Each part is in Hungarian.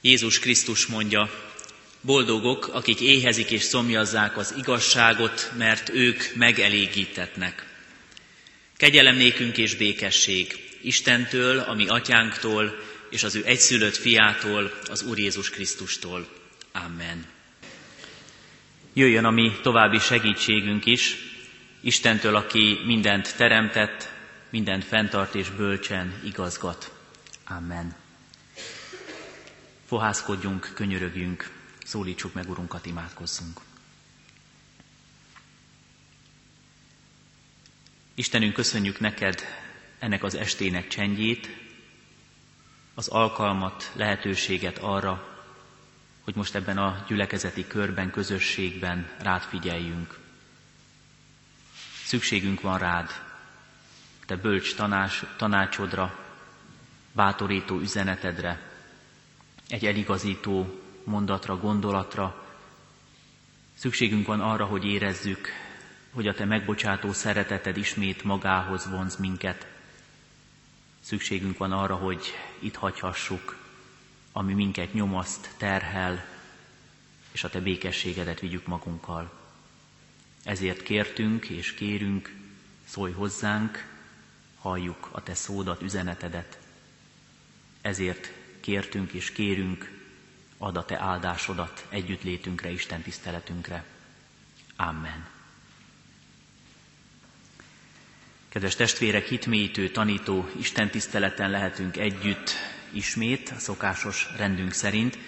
Jézus Krisztus mondja, boldogok, akik éhezik és szomjazzák az igazságot, mert ők megelégítetnek. Kegyelem nékünk és békesség Istentől, a mi atyánktól, és az ő egyszülött fiától, az Úr Jézus Krisztustól. Amen. Jöjjön a mi további segítségünk is, Istentől, aki mindent teremtett, mindent fenntart és bölcsen igazgat. Amen. Fohászkodjunk, könyörögjünk, szólítsuk meg Urunkat, imádkozzunk. Istenünk, köszönjük neked ennek az estének csendjét, az alkalmat, lehetőséget arra, hogy most ebben a gyülekezeti körben, közösségben rád figyeljünk. Szükségünk van rád, te bölcs tanás, tanácsodra, bátorító üzenetedre, egy eligazító mondatra, gondolatra. Szükségünk van arra, hogy érezzük, hogy a te megbocsátó szereteted ismét magához vonz minket. Szükségünk van arra, hogy itt hagyhassuk, ami minket nyomaszt, terhel, és a te békességedet vigyük magunkkal. Ezért kértünk és kérünk, szólj hozzánk, halljuk a te szódat, üzenetedet. Ezért kértünk és kérünk, ad a te áldásodat együttlétünkre, Isten tiszteletünkre. Amen. Kedves testvérek, hitmélyítő, tanító, Isten tiszteleten lehetünk együtt ismét, a szokásos rendünk szerint.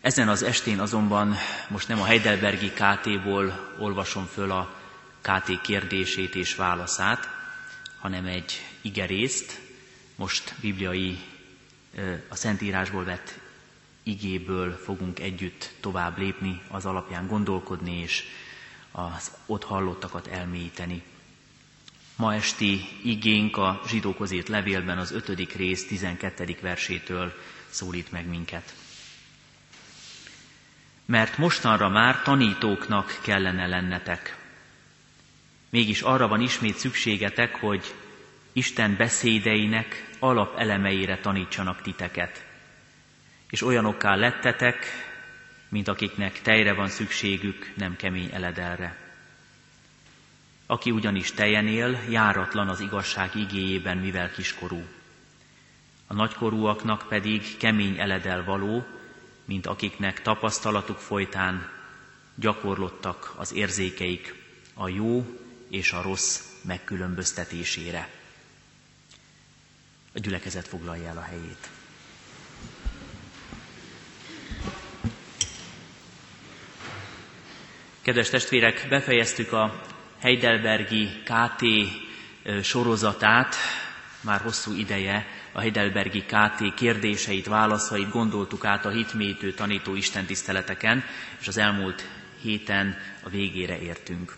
Ezen az estén azonban most nem a Heidelbergi KT-ból olvasom föl a KT kérdését és válaszát, hanem egy igerészt, most bibliai, a Szentírásból vett igéből fogunk együtt tovább lépni, az alapján gondolkodni és az ott hallottakat elmélyíteni. Ma esti igénk a zsidókhoz levélben az 5. rész 12. versétől szólít meg minket. Mert mostanra már tanítóknak kellene lennetek. Mégis arra van ismét szükségetek, hogy Isten beszédeinek alapelemeire tanítsanak titeket. És olyanokká lettetek, mint akiknek tejre van szükségük, nem kemény eledelre. Aki ugyanis tejen él, járatlan az igazság igéjében, mivel kiskorú. A nagykorúaknak pedig kemény eledel való, mint akiknek tapasztalatuk folytán gyakorlottak az érzékeik a jó és a rossz megkülönböztetésére. A gyülekezet foglalja el a helyét. Kedves testvérek, befejeztük a Heidelbergi KT sorozatát, már hosszú ideje a Heidelbergi KT kérdéseit, válaszait gondoltuk át a hitmétő tanító istentiszteleteken, és az elmúlt héten a végére értünk.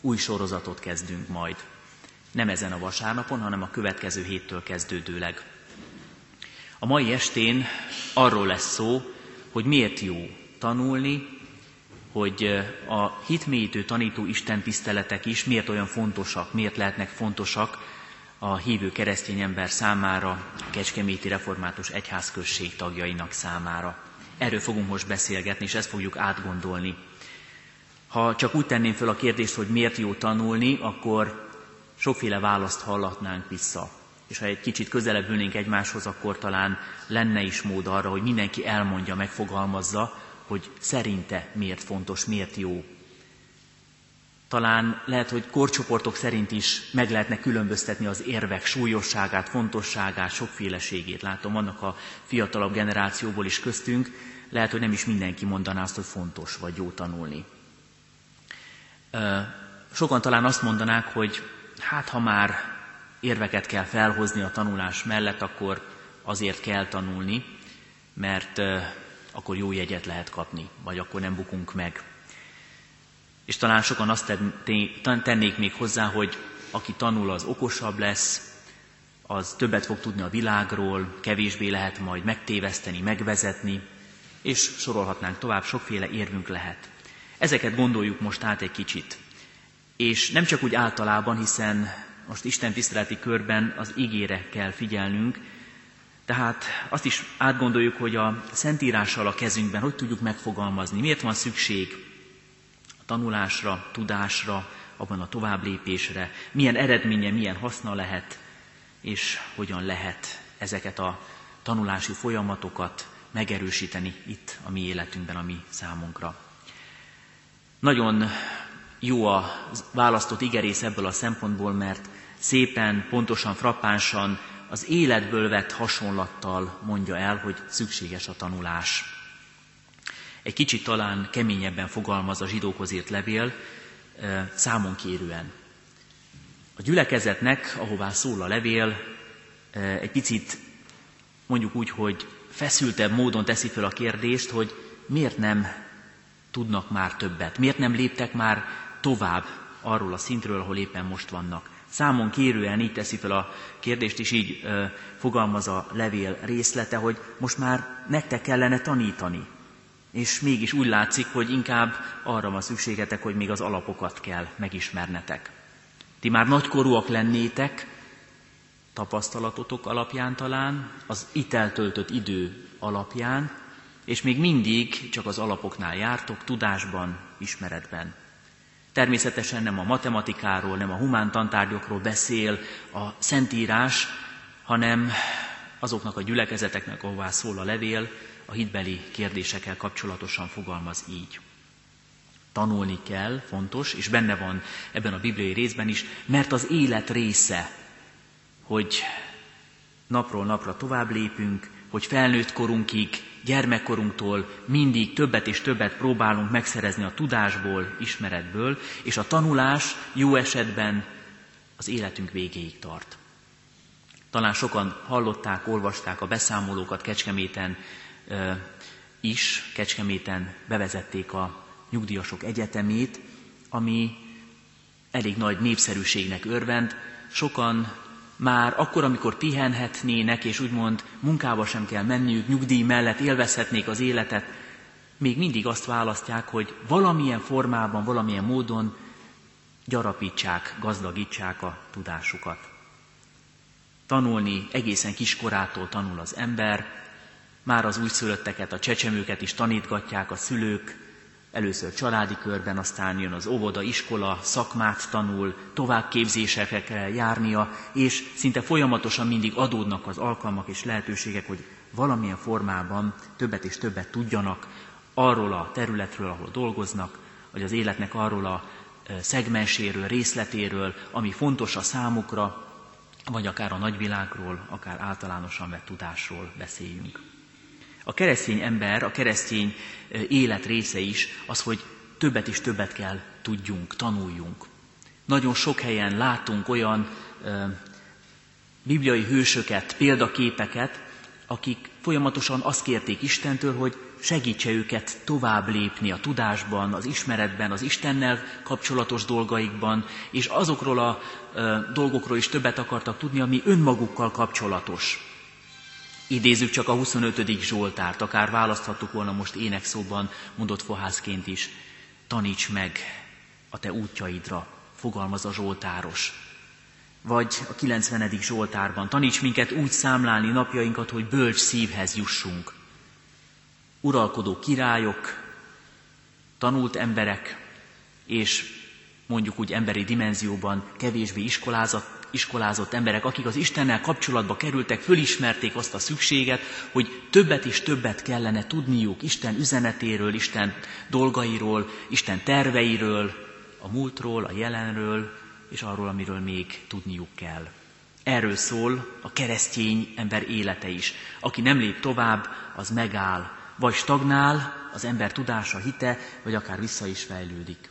Új sorozatot kezdünk majd. Nem ezen a vasárnapon, hanem a következő héttől kezdődőleg. A mai estén arról lesz szó, hogy miért jó tanulni, hogy a hitmélyítő tanító Isten tiszteletek is miért olyan fontosak, miért lehetnek fontosak a hívő keresztény ember számára, a Kecskeméti Református Egyházközség tagjainak számára. Erről fogunk most beszélgetni, és ezt fogjuk átgondolni. Ha csak úgy tenném fel a kérdést, hogy miért jó tanulni, akkor sokféle választ hallatnánk vissza. És ha egy kicsit közelebb ülnénk egymáshoz, akkor talán lenne is mód arra, hogy mindenki elmondja, megfogalmazza, hogy szerinte miért fontos, miért jó. Talán lehet, hogy korcsoportok szerint is meg lehetne különböztetni az érvek súlyosságát, fontosságát, sokféleségét. Látom, vannak a fiatalabb generációból is köztünk, lehet, hogy nem is mindenki mondaná azt, hogy fontos vagy jó tanulni. Sokan talán azt mondanák, hogy hát ha már érveket kell felhozni a tanulás mellett, akkor azért kell tanulni, mert akkor jó jegyet lehet kapni, vagy akkor nem bukunk meg. És talán sokan azt tennék még hozzá, hogy aki tanul, az okosabb lesz, az többet fog tudni a világról, kevésbé lehet majd megtéveszteni, megvezetni, és sorolhatnánk tovább, sokféle érvünk lehet. Ezeket gondoljuk most át egy kicsit. És nem csak úgy általában, hiszen most Isten tiszteleti körben az ígére kell figyelnünk, Tehát azt is átgondoljuk, hogy a Szentírással a kezünkben hogy tudjuk megfogalmazni, miért van szükség a tanulásra, tudásra, abban a továbblépésre, milyen eredménye, milyen haszna lehet, és hogyan lehet ezeket a tanulási folyamatokat megerősíteni itt a mi életünkben, a mi számunkra. Nagyon jó a választott igerész ebből a szempontból, mert szépen, pontosan, frappánsan, az életből vett hasonlattal mondja el, hogy szükséges a tanulás. Egy kicsit talán keményebben fogalmaz a zsidókhoz írt levél, számon kérően. A gyülekezetnek, ahová szól a levél, egy picit mondjuk úgy, hogy feszültebb módon teszi fel a kérdést, hogy miért nem tudnak már többet, miért nem léptek már tovább arról a szintről, ahol éppen most vannak. Számon kérően így teszi fel a kérdést, és így ö, fogalmaz a levél részlete, hogy most már nektek kellene tanítani. És mégis úgy látszik, hogy inkább arra van szükségetek, hogy még az alapokat kell megismernetek. Ti már nagykorúak lennétek, tapasztalatotok alapján talán, az itt eltöltött idő alapján, és még mindig csak az alapoknál jártok, tudásban, ismeretben. Természetesen nem a matematikáról, nem a humán tantárgyokról beszél a Szentírás, hanem azoknak a gyülekezeteknek, ahová szól a levél, a hitbeli kérdésekkel kapcsolatosan fogalmaz így. Tanulni kell, fontos, és benne van ebben a bibliai részben is, mert az élet része, hogy napról napra tovább lépünk, hogy felnőtt korunkig, gyermekkorunktól mindig többet és többet próbálunk megszerezni a tudásból, ismeretből, és a tanulás jó esetben az életünk végéig tart. Talán sokan hallották, olvasták a beszámolókat Kecskeméten is, Kecskeméten bevezették a nyugdíjasok egyetemét, ami elég nagy népszerűségnek örvend. Sokan már akkor, amikor pihenhetnének, és úgymond munkába sem kell menniük, nyugdíj mellett élvezhetnék az életet, még mindig azt választják, hogy valamilyen formában, valamilyen módon gyarapítsák, gazdagítsák a tudásukat. Tanulni egészen kiskorától tanul az ember, már az újszülötteket, a csecsemőket is tanítgatják a szülők, Először családi körben, aztán jön az óvoda, iskola, szakmát tanul, továbbképzésekre járnia, és szinte folyamatosan mindig adódnak az alkalmak és lehetőségek, hogy valamilyen formában többet és többet tudjanak arról a területről, ahol dolgoznak, vagy az életnek arról a szegmenséről, részletéről, ami fontos a számukra, vagy akár a nagyvilágról, akár általánosan vett tudásról beszéljünk. A keresztény ember, a keresztény élet része is az, hogy többet és többet kell tudjunk, tanuljunk. Nagyon sok helyen látunk olyan ö, bibliai hősöket, példaképeket, akik folyamatosan azt kérték Istentől, hogy segítse őket tovább lépni a tudásban, az ismeretben, az Istennel kapcsolatos dolgaikban, és azokról a ö, dolgokról is többet akartak tudni, ami önmagukkal kapcsolatos. Idézzük csak a 25. Zsoltárt, akár választhattuk volna most énekszóban mondott fohászként is. Taníts meg a te útjaidra, fogalmaz a Zsoltáros. Vagy a 90. Zsoltárban, taníts minket úgy számlálni napjainkat, hogy bölcs szívhez jussunk. Uralkodó királyok, tanult emberek, és mondjuk úgy emberi dimenzióban kevésbé iskolázat, iskolázott emberek, akik az Istennel kapcsolatba kerültek, fölismerték azt a szükséget, hogy többet és többet kellene tudniuk Isten üzenetéről, Isten dolgairól, Isten terveiről, a múltról, a jelenről, és arról, amiről még tudniuk kell. Erről szól a keresztény ember élete is. Aki nem lép tovább, az megáll, vagy stagnál, az ember tudása, hite, vagy akár vissza is fejlődik.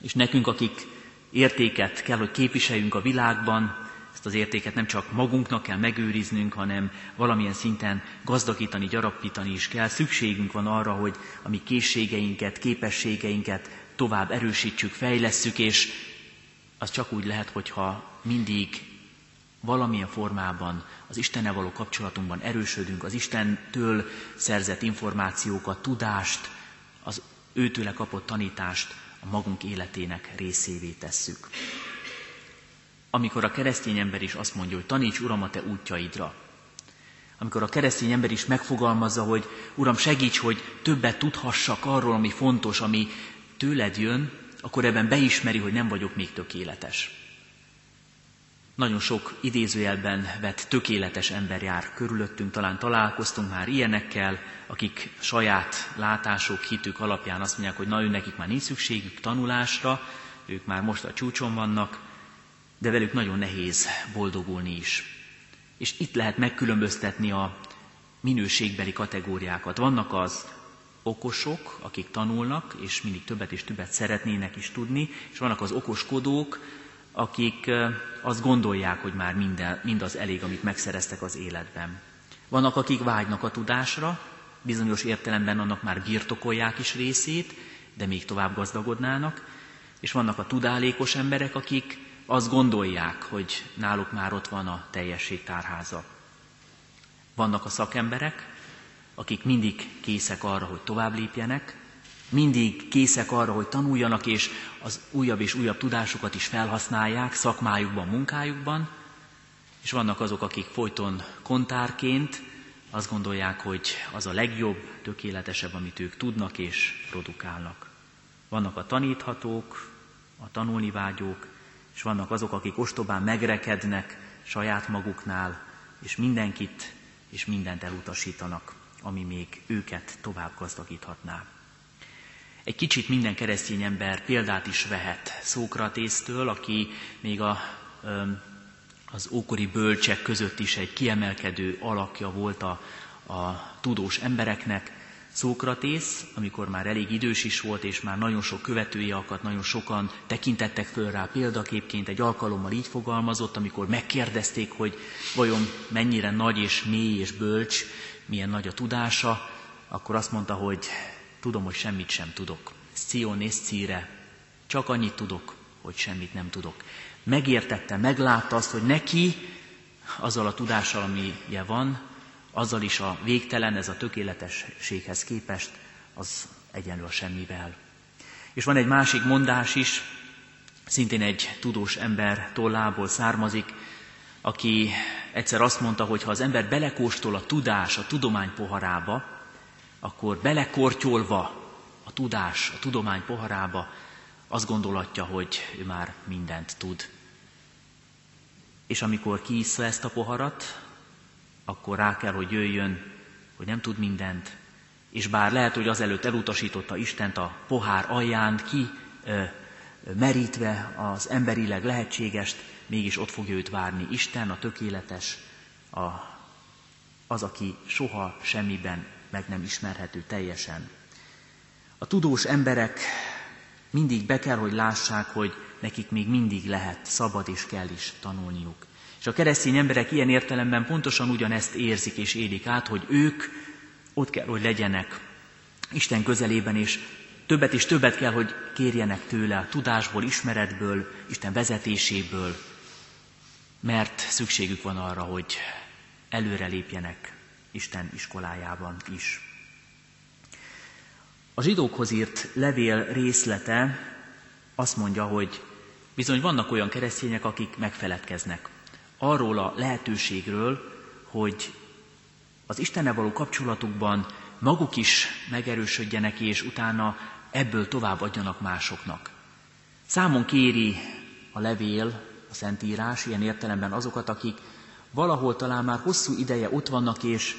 És nekünk, akik értéket kell, hogy képviseljünk a világban, ezt az értéket nem csak magunknak kell megőriznünk, hanem valamilyen szinten gazdagítani, gyarapítani is kell. Szükségünk van arra, hogy a mi készségeinket, képességeinket tovább erősítsük, fejlesszük, és az csak úgy lehet, hogyha mindig valamilyen formában az Istennel való kapcsolatunkban erősödünk, az Istentől szerzett információkat, tudást, az őtőle kapott tanítást a magunk életének részévé tesszük. Amikor a keresztény ember is azt mondja, hogy taníts Uram a te útjaidra, amikor a keresztény ember is megfogalmazza, hogy Uram, segíts, hogy többet tudhassak arról, ami fontos, ami tőled jön, akkor ebben beismeri, hogy nem vagyok még tökéletes. Nagyon sok idézőjelben vett tökéletes ember jár körülöttünk, talán találkoztunk már ilyenekkel, akik saját látások, hitük alapján azt mondják, hogy na, ő nekik már nincs szükségük tanulásra, ők már most a csúcson vannak, de velük nagyon nehéz boldogulni is. És itt lehet megkülönböztetni a minőségbeli kategóriákat. Vannak az okosok, akik tanulnak, és mindig többet és többet szeretnének is tudni, és vannak az okoskodók, akik azt gondolják, hogy már minden, mindaz elég, amit megszereztek az életben. Vannak, akik vágynak a tudásra, bizonyos értelemben annak már birtokolják is részét, de még tovább gazdagodnának, és vannak a tudálékos emberek, akik azt gondolják, hogy náluk már ott van a teljesség tárháza. Vannak a szakemberek, akik mindig készek arra, hogy tovább lépjenek, mindig készek arra, hogy tanuljanak, és az újabb és újabb tudásokat is felhasználják szakmájukban, munkájukban, és vannak azok, akik folyton kontárként azt gondolják, hogy az a legjobb, tökéletesebb, amit ők tudnak és produkálnak. Vannak a taníthatók, a tanulni vágyók, és vannak azok, akik ostobán megrekednek saját maguknál, és mindenkit és mindent elutasítanak, ami még őket tovább gazdagíthatná. Egy kicsit minden keresztény ember példát is vehet Szókratésztől, aki még a, az ókori bölcsek között is egy kiemelkedő alakja volt a, a tudós embereknek. Szókratész, amikor már elég idős is volt, és már nagyon sok követője akadt, nagyon sokan tekintettek föl rá példaképként, egy alkalommal így fogalmazott, amikor megkérdezték, hogy vajon mennyire nagy és mély és bölcs, milyen nagy a tudása, akkor azt mondta, hogy tudom, hogy semmit sem tudok. Szion és Círe, csak annyit tudok, hogy semmit nem tudok. Megértette, meglátta azt, hogy neki azzal a tudással, amilyen van, azzal is a végtelen, ez a tökéletességhez képest, az egyenlő a semmivel. És van egy másik mondás is, szintén egy tudós ember tollából származik, aki egyszer azt mondta, hogy ha az ember belekóstol a tudás, a tudomány poharába, akkor belekortyolva a tudás, a tudomány poharába, azt gondolatja, hogy ő már mindent tud. És amikor kiissza ezt a poharat, akkor rá kell, hogy jöjjön, hogy nem tud mindent, és bár lehet, hogy azelőtt elutasította Istent a pohár alján ki, ö, merítve az emberileg lehetségest, mégis ott fogja őt várni Isten, a tökéletes, a, az, aki soha semmiben meg nem ismerhető teljesen. A tudós emberek mindig be kell, hogy lássák, hogy nekik még mindig lehet, szabad és kell is tanulniuk. És a keresztény emberek ilyen értelemben pontosan ugyanezt érzik és élik át, hogy ők ott kell, hogy legyenek Isten közelében, és többet és többet kell, hogy kérjenek tőle a tudásból, ismeretből, Isten vezetéséből, mert szükségük van arra, hogy előre lépjenek Isten iskolájában is. A zsidókhoz írt levél részlete azt mondja, hogy bizony vannak olyan keresztények, akik megfeledkeznek arról a lehetőségről, hogy az Istennel való kapcsolatukban maguk is megerősödjenek, és utána ebből tovább adjanak másoknak. Számon kéri a levél, a Szentírás ilyen értelemben azokat, akik valahol talán már hosszú ideje ott vannak, és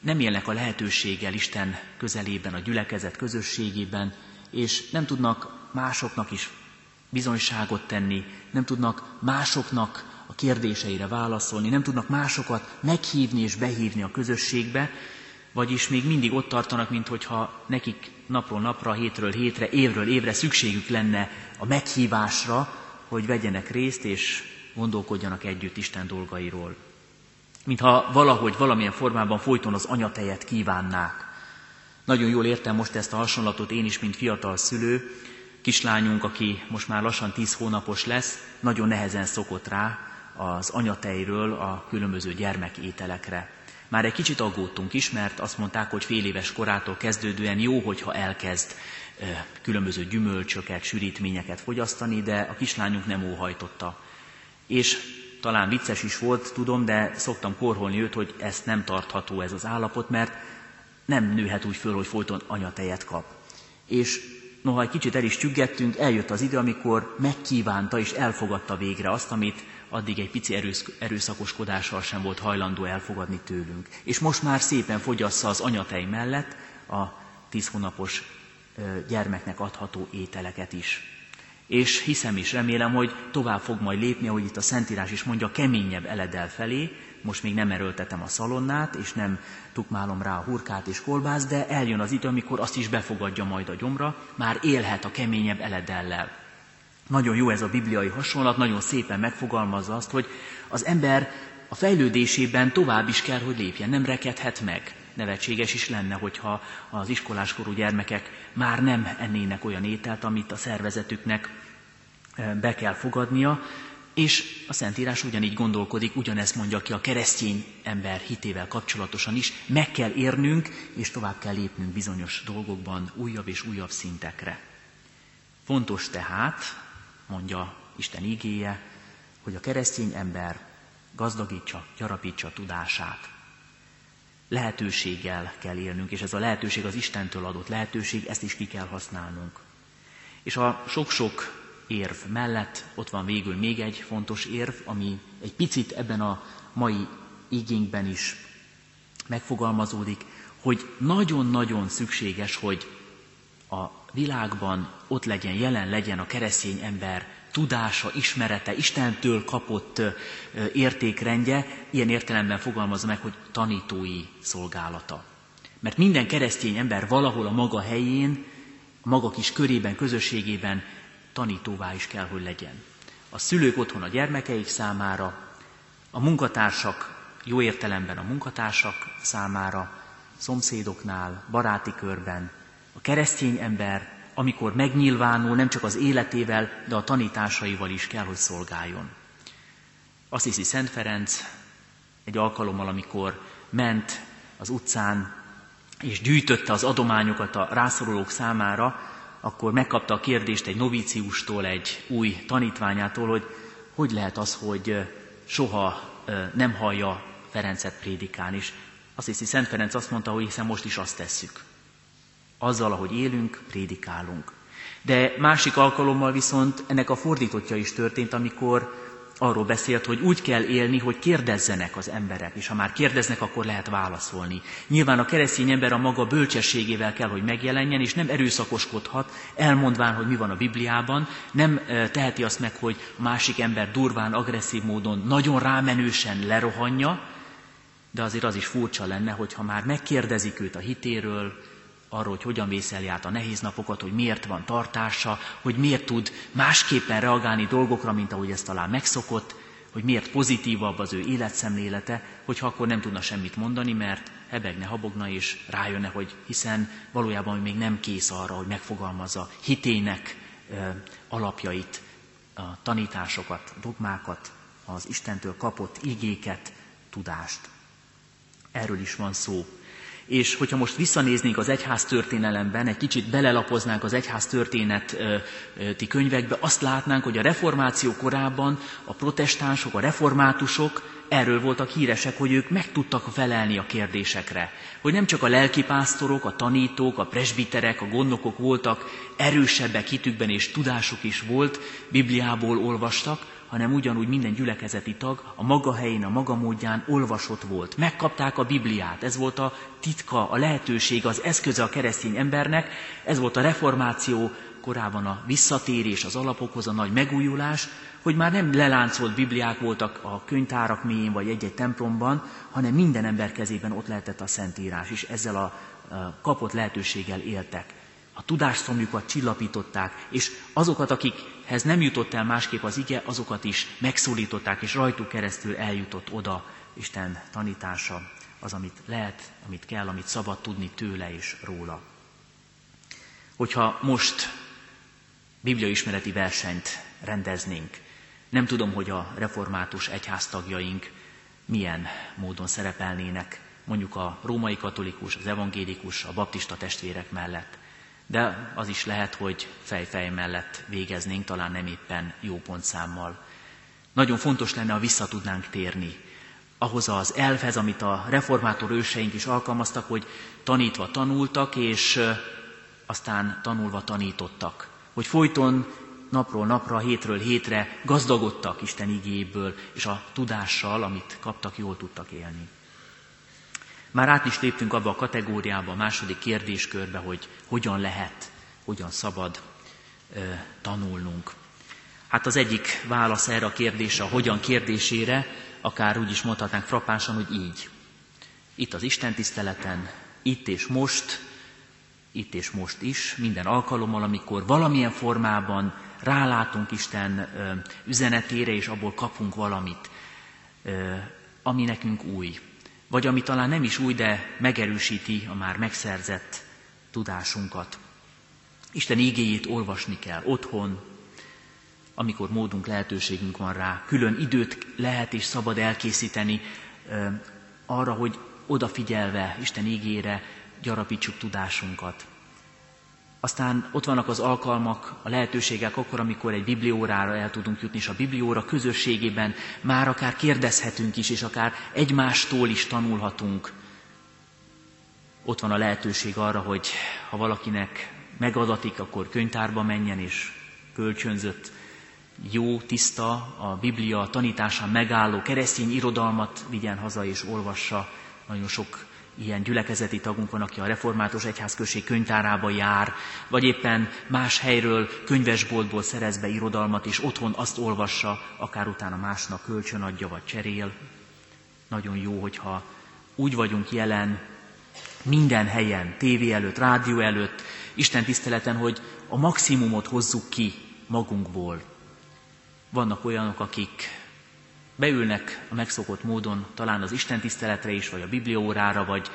nem élnek a lehetőséggel Isten közelében, a gyülekezet közösségében, és nem tudnak másoknak is bizonyságot tenni, nem tudnak másoknak a kérdéseire válaszolni, nem tudnak másokat meghívni és behívni a közösségbe, vagyis még mindig ott tartanak, mint hogyha nekik napról napra, hétről hétre, évről évre szükségük lenne a meghívásra, hogy vegyenek részt és gondolkodjanak együtt Isten dolgairól. Mintha valahogy, valamilyen formában folyton az anyatejet kívánnák. Nagyon jól értem most ezt a hasonlatot én is, mint fiatal szülő. Kislányunk, aki most már lassan tíz hónapos lesz, nagyon nehezen szokott rá, az anyatejről a különböző gyermekételekre. Már egy kicsit aggódtunk is, mert azt mondták, hogy fél éves korától kezdődően jó, hogyha elkezd különböző gyümölcsöket, sűrítményeket fogyasztani, de a kislányunk nem óhajtotta. És talán vicces is volt, tudom, de szoktam korholni őt, hogy ezt nem tartható ez az állapot, mert nem nőhet úgy föl, hogy folyton anyatejet kap. És noha egy kicsit el is csüggettünk, eljött az idő, amikor megkívánta és elfogadta végre azt, amit addig egy pici erősz, erőszakoskodással sem volt hajlandó elfogadni tőlünk. És most már szépen fogyassza az anyatej mellett a tíz hónapos gyermeknek adható ételeket is. És hiszem is, remélem, hogy tovább fog majd lépni, ahogy itt a Szentírás is mondja, keményebb eledel felé, most még nem erőltetem a szalonnát, és nem tukmálom rá a hurkát és kolbász, de eljön az idő, amikor azt is befogadja majd a gyomra, már élhet a keményebb eledellel. Nagyon jó ez a bibliai hasonlat, nagyon szépen megfogalmazza azt, hogy az ember a fejlődésében tovább is kell, hogy lépjen, nem rekedhet meg. Nevetséges is lenne, hogyha az iskoláskorú gyermekek már nem ennének olyan ételt, amit a szervezetüknek be kell fogadnia, és a Szentírás ugyanígy gondolkodik, ugyanezt mondja ki a keresztény ember hitével kapcsolatosan is, meg kell érnünk, és tovább kell lépnünk bizonyos dolgokban, újabb és újabb szintekre. Fontos tehát, mondja Isten igéje, hogy a keresztény ember gazdagítsa, gyarapítsa tudását. Lehetőséggel kell élnünk, és ez a lehetőség az Istentől adott lehetőség, ezt is ki kell használnunk. És a sok-sok érv mellett ott van végül még egy fontos érv, ami egy picit ebben a mai igényben is megfogalmazódik, hogy nagyon-nagyon szükséges, hogy a világban ott legyen, jelen legyen a keresztény ember tudása, ismerete, Istentől kapott értékrendje, ilyen értelemben fogalmazza meg, hogy tanítói szolgálata. Mert minden keresztény ember valahol a maga helyén, a maga kis körében, közösségében tanítóvá is kell, hogy legyen. A szülők otthon a gyermekeik számára, a munkatársak, jó értelemben a munkatársak számára, szomszédoknál, baráti körben, a keresztény ember, amikor megnyilvánul, nem csak az életével, de a tanításaival is kell, hogy szolgáljon. Azt hiszi Szent Ferenc egy alkalommal, amikor ment az utcán, és gyűjtötte az adományokat a rászorulók számára, akkor megkapta a kérdést egy novíciustól, egy új tanítványától, hogy hogy lehet az, hogy soha nem hallja Ferencet prédikálni. És azt hiszi, Szent Ferenc azt mondta, hogy hiszen most is azt tesszük. Azzal, ahogy élünk, prédikálunk. De másik alkalommal viszont ennek a fordítottja is történt, amikor arról beszélt, hogy úgy kell élni, hogy kérdezzenek az emberek, és ha már kérdeznek, akkor lehet válaszolni. Nyilván a keresztény ember a maga bölcsességével kell, hogy megjelenjen, és nem erőszakoskodhat, elmondván, hogy mi van a Bibliában, nem teheti azt meg, hogy a másik ember durván, agresszív módon, nagyon rámenősen lerohanja, de azért az is furcsa lenne, hogyha már megkérdezik őt a hitéről, arról, hogy hogyan vészeli át a nehéz napokat, hogy miért van tartása, hogy miért tud másképpen reagálni dolgokra, mint ahogy ezt talán megszokott, hogy miért pozitívabb az ő életszemlélete, hogyha akkor nem tudna semmit mondani, mert hebegne, habogna és rájönne, hogy hiszen valójában még nem kész arra, hogy megfogalmazza hitének alapjait, a tanításokat, dogmákat, az Istentől kapott igéket, tudást. Erről is van szó és hogyha most visszanéznénk az egyház történelemben, egy kicsit belelapoznánk az egyház történeti könyvekbe, azt látnánk, hogy a reformáció korában a protestánsok, a reformátusok erről voltak híresek, hogy ők meg tudtak felelni a kérdésekre. Hogy nem csak a lelkipásztorok, a tanítók, a presbiterek, a gondnokok voltak erősebbek hitükben, és tudásuk is volt, Bibliából olvastak, hanem ugyanúgy minden gyülekezeti tag a maga helyén, a maga módján olvasott volt. Megkapták a Bibliát, ez volt a titka, a lehetőség, az eszköze a keresztény embernek, ez volt a reformáció korában a visszatérés az alapokhoz, a nagy megújulás, hogy már nem leláncolt bibliák voltak a könyvtárak mélyén vagy egy-egy templomban, hanem minden ember kezében ott lehetett a Szentírás, és ezzel a kapott lehetőséggel éltek. A tudásszomjukat csillapították, és azokat, akikhez nem jutott el másképp az ige, azokat is megszólították, és rajtuk keresztül eljutott oda Isten tanítása, az, amit lehet, amit kell, amit szabad tudni tőle és róla. Hogyha most bibliaismereti versenyt rendeznénk, nem tudom, hogy a református egyháztagjaink milyen módon szerepelnének, mondjuk a római katolikus, az evangélikus, a baptista testvérek mellett de az is lehet, hogy fej-fej mellett végeznénk, talán nem éppen jó pontszámmal. Nagyon fontos lenne, ha vissza tudnánk térni ahhoz az elvhez, amit a reformátor őseink is alkalmaztak, hogy tanítva tanultak, és aztán tanulva tanítottak. Hogy folyton napról napra, hétről hétre gazdagodtak Isten igéből, és a tudással, amit kaptak, jól tudtak élni. Már át is léptünk abba a kategóriába, a második kérdéskörbe, hogy hogyan lehet, hogyan szabad ö, tanulnunk. Hát az egyik válasz erre a kérdésre, a hogyan kérdésére, akár úgy is mondhatnánk frappánsan, hogy így. Itt az Isten tiszteleten, itt és most, itt és most is, minden alkalommal, amikor valamilyen formában rálátunk Isten üzenetére, és abból kapunk valamit, ami nekünk új. Vagy ami talán nem is új, de megerősíti a már megszerzett tudásunkat. Isten ígéjét olvasni kell otthon, amikor módunk, lehetőségünk van rá. Külön időt lehet és szabad elkészíteni arra, hogy odafigyelve Isten ígére gyarapítsuk tudásunkat. Aztán ott vannak az alkalmak, a lehetőségek akkor, amikor egy bibliórára el tudunk jutni, és a biblióra közösségében már akár kérdezhetünk is, és akár egymástól is tanulhatunk. Ott van a lehetőség arra, hogy ha valakinek megadatik, akkor könyvtárba menjen, és kölcsönzött jó, tiszta, a Biblia tanításán megálló keresztény irodalmat vigyen haza és olvassa. Nagyon sok ilyen gyülekezeti tagunk van, aki a református egyházközség könyvtárába jár, vagy éppen más helyről, könyvesboltból szerez be irodalmat, és otthon azt olvassa, akár utána másnak kölcsön adja, vagy cserél. Nagyon jó, hogyha úgy vagyunk jelen minden helyen, tévé előtt, rádió előtt, Isten tiszteleten, hogy a maximumot hozzuk ki magunkból. Vannak olyanok, akik beülnek a megszokott módon talán az Isten tiszteletre is, vagy a bibliórára, vagy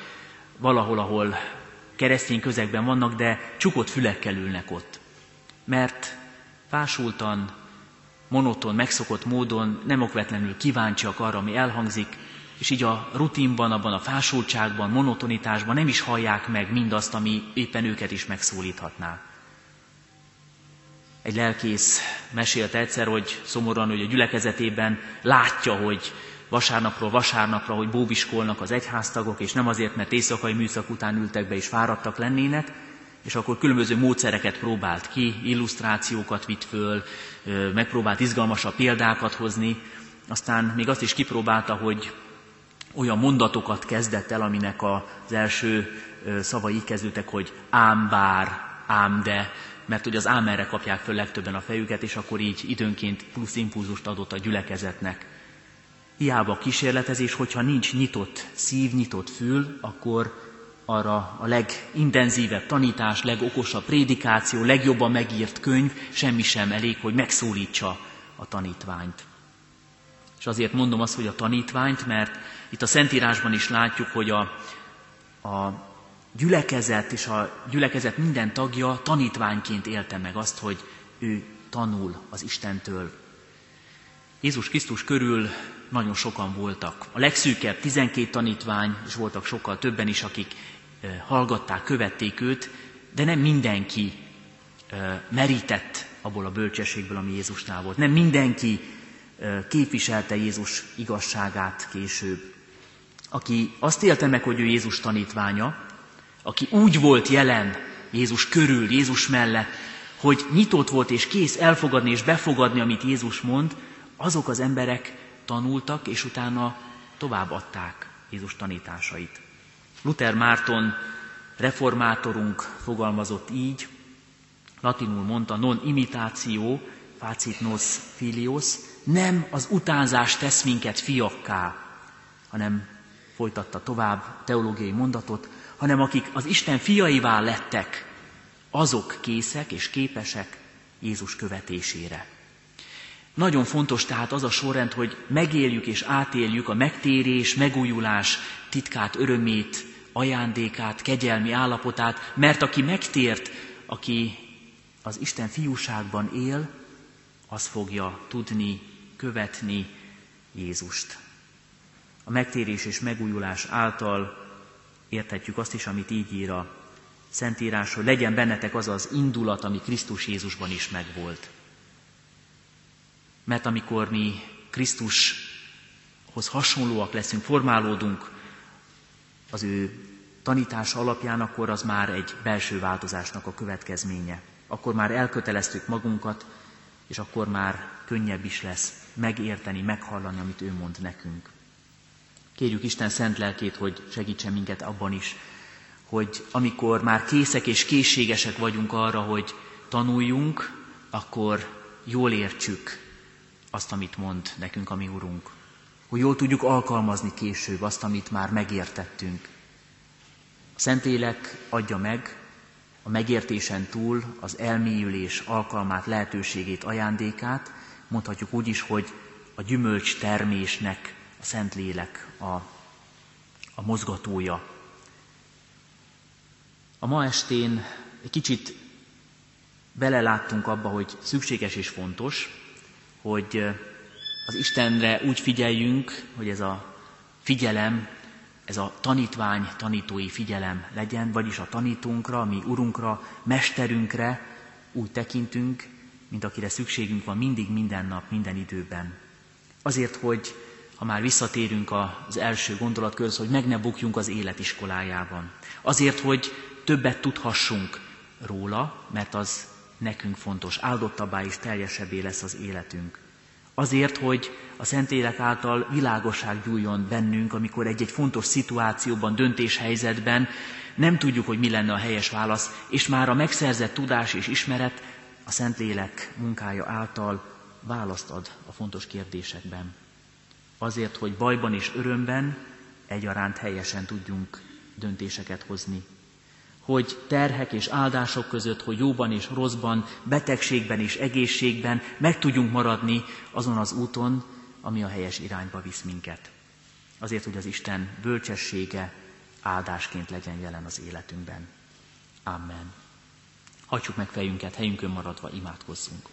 valahol, ahol keresztény közegben vannak, de csukott fülekkel ülnek ott. Mert fásultan, monoton, megszokott módon nem okvetlenül kíváncsiak arra, ami elhangzik, és így a rutinban, abban a fásultságban, monotonitásban nem is hallják meg mindazt, ami éppen őket is megszólíthatná. Egy lelkész mesélt egyszer, hogy szomorúan, hogy a gyülekezetében látja, hogy vasárnapról vasárnapra, hogy bóbiskolnak az egyháztagok, és nem azért, mert éjszakai műszak után ültek be és fáradtak lennének, és akkor különböző módszereket próbált ki, illusztrációkat vitt föl, megpróbált izgalmasabb példákat hozni, aztán még azt is kipróbálta, hogy olyan mondatokat kezdett el, aminek az első szavai kezdődtek, hogy ám bár, ám de, mert ugye az ámerre kapják föl legtöbben a fejüket, és akkor így időnként plusz impulzust adott a gyülekezetnek. Hiába kísérletezés, hogyha nincs nyitott szív, nyitott fül, akkor arra a legintenzívebb tanítás, legokosabb prédikáció, legjobban megírt könyv, semmi sem elég, hogy megszólítsa a tanítványt. És azért mondom azt, hogy a tanítványt, mert itt a Szentírásban is látjuk, hogy a, a gyülekezet és a gyülekezet minden tagja tanítványként élte meg azt, hogy ő tanul az Istentől. Jézus Krisztus körül nagyon sokan voltak. A legszűkebb 12 tanítvány, és voltak sokkal többen is, akik hallgatták, követték őt, de nem mindenki merített abból a bölcsességből, ami Jézusnál volt. Nem mindenki képviselte Jézus igazságát később. Aki azt élte meg, hogy ő Jézus tanítványa, aki úgy volt jelen Jézus körül, Jézus mellett, hogy nyitott volt és kész elfogadni és befogadni, amit Jézus mond, azok az emberek tanultak, és utána továbbadták Jézus tanításait. Luther Márton reformátorunk fogalmazott így, latinul mondta non imitáció, facit nos filios, nem az utánzás tesz minket fiakká, hanem folytatta tovább teológiai mondatot, hanem akik az Isten fiaivá lettek, azok készek és képesek Jézus követésére. Nagyon fontos tehát az a sorrend, hogy megéljük és átéljük a megtérés, megújulás titkát, örömét, ajándékát, kegyelmi állapotát, mert aki megtért, aki az Isten fiúságban él, az fogja tudni követni Jézust. A megtérés és megújulás által érthetjük azt is, amit így ír a Szentírás, hogy legyen bennetek az az indulat, ami Krisztus Jézusban is megvolt. Mert amikor mi Krisztushoz hasonlóak leszünk, formálódunk az ő tanítása alapján, akkor az már egy belső változásnak a következménye. Akkor már elköteleztük magunkat, és akkor már könnyebb is lesz megérteni, meghallani, amit ő mond nekünk. Kérjük Isten szent lelkét, hogy segítsen minket abban is, hogy amikor már készek és készségesek vagyunk arra, hogy tanuljunk, akkor jól értsük azt, amit mond nekünk a mi Urunk. Hogy jól tudjuk alkalmazni később azt, amit már megértettünk. A Szentlélek adja meg a megértésen túl az elmélyülés alkalmát, lehetőségét, ajándékát, mondhatjuk úgy is, hogy a gyümölcs termésnek a Szentlélek a, a mozgatója. A ma estén egy kicsit beleláttunk abba, hogy szükséges és fontos, hogy az Istenre úgy figyeljünk, hogy ez a figyelem, ez a tanítvány, tanítói figyelem legyen, vagyis a tanítónkra, mi urunkra, mesterünkre úgy tekintünk, mint akire szükségünk van mindig, minden nap, minden időben. Azért, hogy ha már visszatérünk az első gondolatkörhöz, hogy meg ne bukjunk az életiskolájában. Azért, hogy többet tudhassunk róla, mert az nekünk fontos, áldottabbá és teljesebbé lesz az életünk. Azért, hogy a Szentlélek által világosság gyújjon bennünk, amikor egy-egy fontos szituációban, döntéshelyzetben nem tudjuk, hogy mi lenne a helyes válasz, és már a megszerzett tudás és ismeret a Szentlélek munkája által választ ad a fontos kérdésekben. Azért, hogy bajban és örömben egyaránt helyesen tudjunk döntéseket hozni hogy terhek és áldások között, hogy jóban és rosszban, betegségben és egészségben meg tudjunk maradni azon az úton, ami a helyes irányba visz minket. Azért, hogy az Isten bölcsessége áldásként legyen jelen az életünkben. Amen. Hagyjuk meg fejünket, helyünkön maradva imádkozzunk.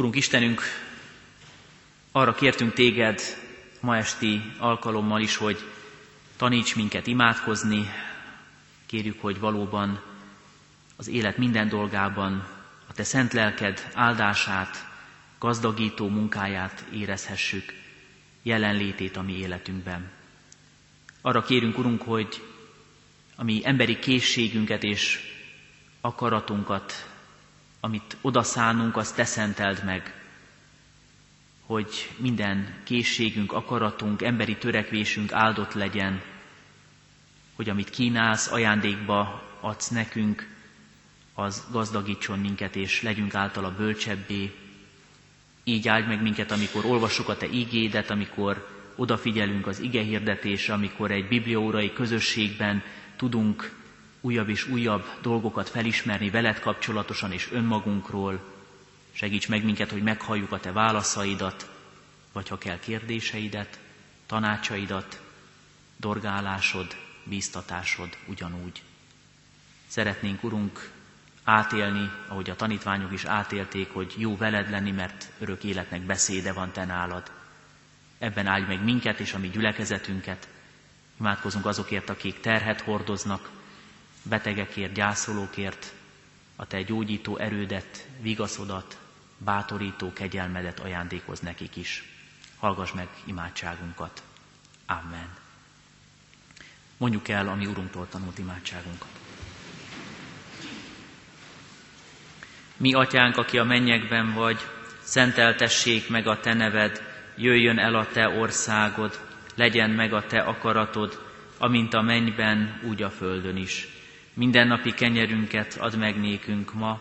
Urunk Istenünk, arra kértünk téged, ma esti alkalommal is, hogy taníts minket imádkozni, kérjük, hogy valóban az élet minden dolgában a Te szent lelked áldását, gazdagító munkáját érezhessük, jelenlétét a mi életünkben. Arra kérünk, Urunk, hogy a mi emberi készségünket és akaratunkat, amit odaszánunk, azt Te szenteld meg, hogy minden készségünk, akaratunk, emberi törekvésünk áldott legyen, hogy amit kínálsz, ajándékba adsz nekünk, az gazdagítson minket, és legyünk általa bölcsebbé. Így áldj meg minket, amikor olvassuk a Te ígédet, amikor odafigyelünk az ige hirdetésre, amikor egy bibliórai közösségben tudunk újabb és újabb dolgokat felismerni veled kapcsolatosan és önmagunkról, Segíts meg minket, hogy meghalljuk a Te válaszaidat, vagy ha kell kérdéseidet, tanácsaidat, dorgálásod, bíztatásod ugyanúgy. Szeretnénk, Urunk, átélni, ahogy a tanítványok is átélték, hogy jó veled lenni, mert örök életnek beszéde van te nálad. Ebben állj meg minket és a mi gyülekezetünket. Imádkozunk azokért, akik terhet hordoznak, betegekért, gyászolókért, a te gyógyító erődet, vigaszodat, bátorító kegyelmedet ajándékoz nekik is. Hallgass meg imádságunkat. Amen. Mondjuk el a mi Urunktól tanult imádságunkat. Mi, Atyánk, aki a mennyekben vagy, szenteltessék meg a Te neved, jöjjön el a Te országod, legyen meg a Te akaratod, amint a mennyben, úgy a földön is. Mindennapi kenyerünket add meg nékünk ma,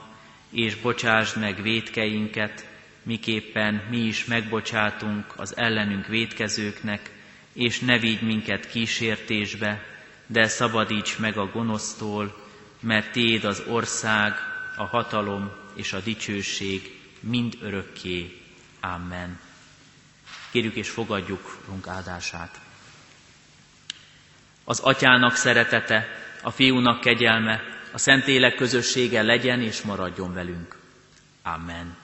és bocsásd meg védkeinket, miképpen mi is megbocsátunk az ellenünk védkezőknek, és ne vigy minket kísértésbe, de szabadíts meg a gonosztól, mert Téd az ország, a hatalom és a dicsőség mind örökké. Amen. Kérjük és fogadjuk Urunk áldását. Az atyának szeretete, a fiúnak kegyelme, a Szentlélek közössége legyen és maradjon velünk. Amen.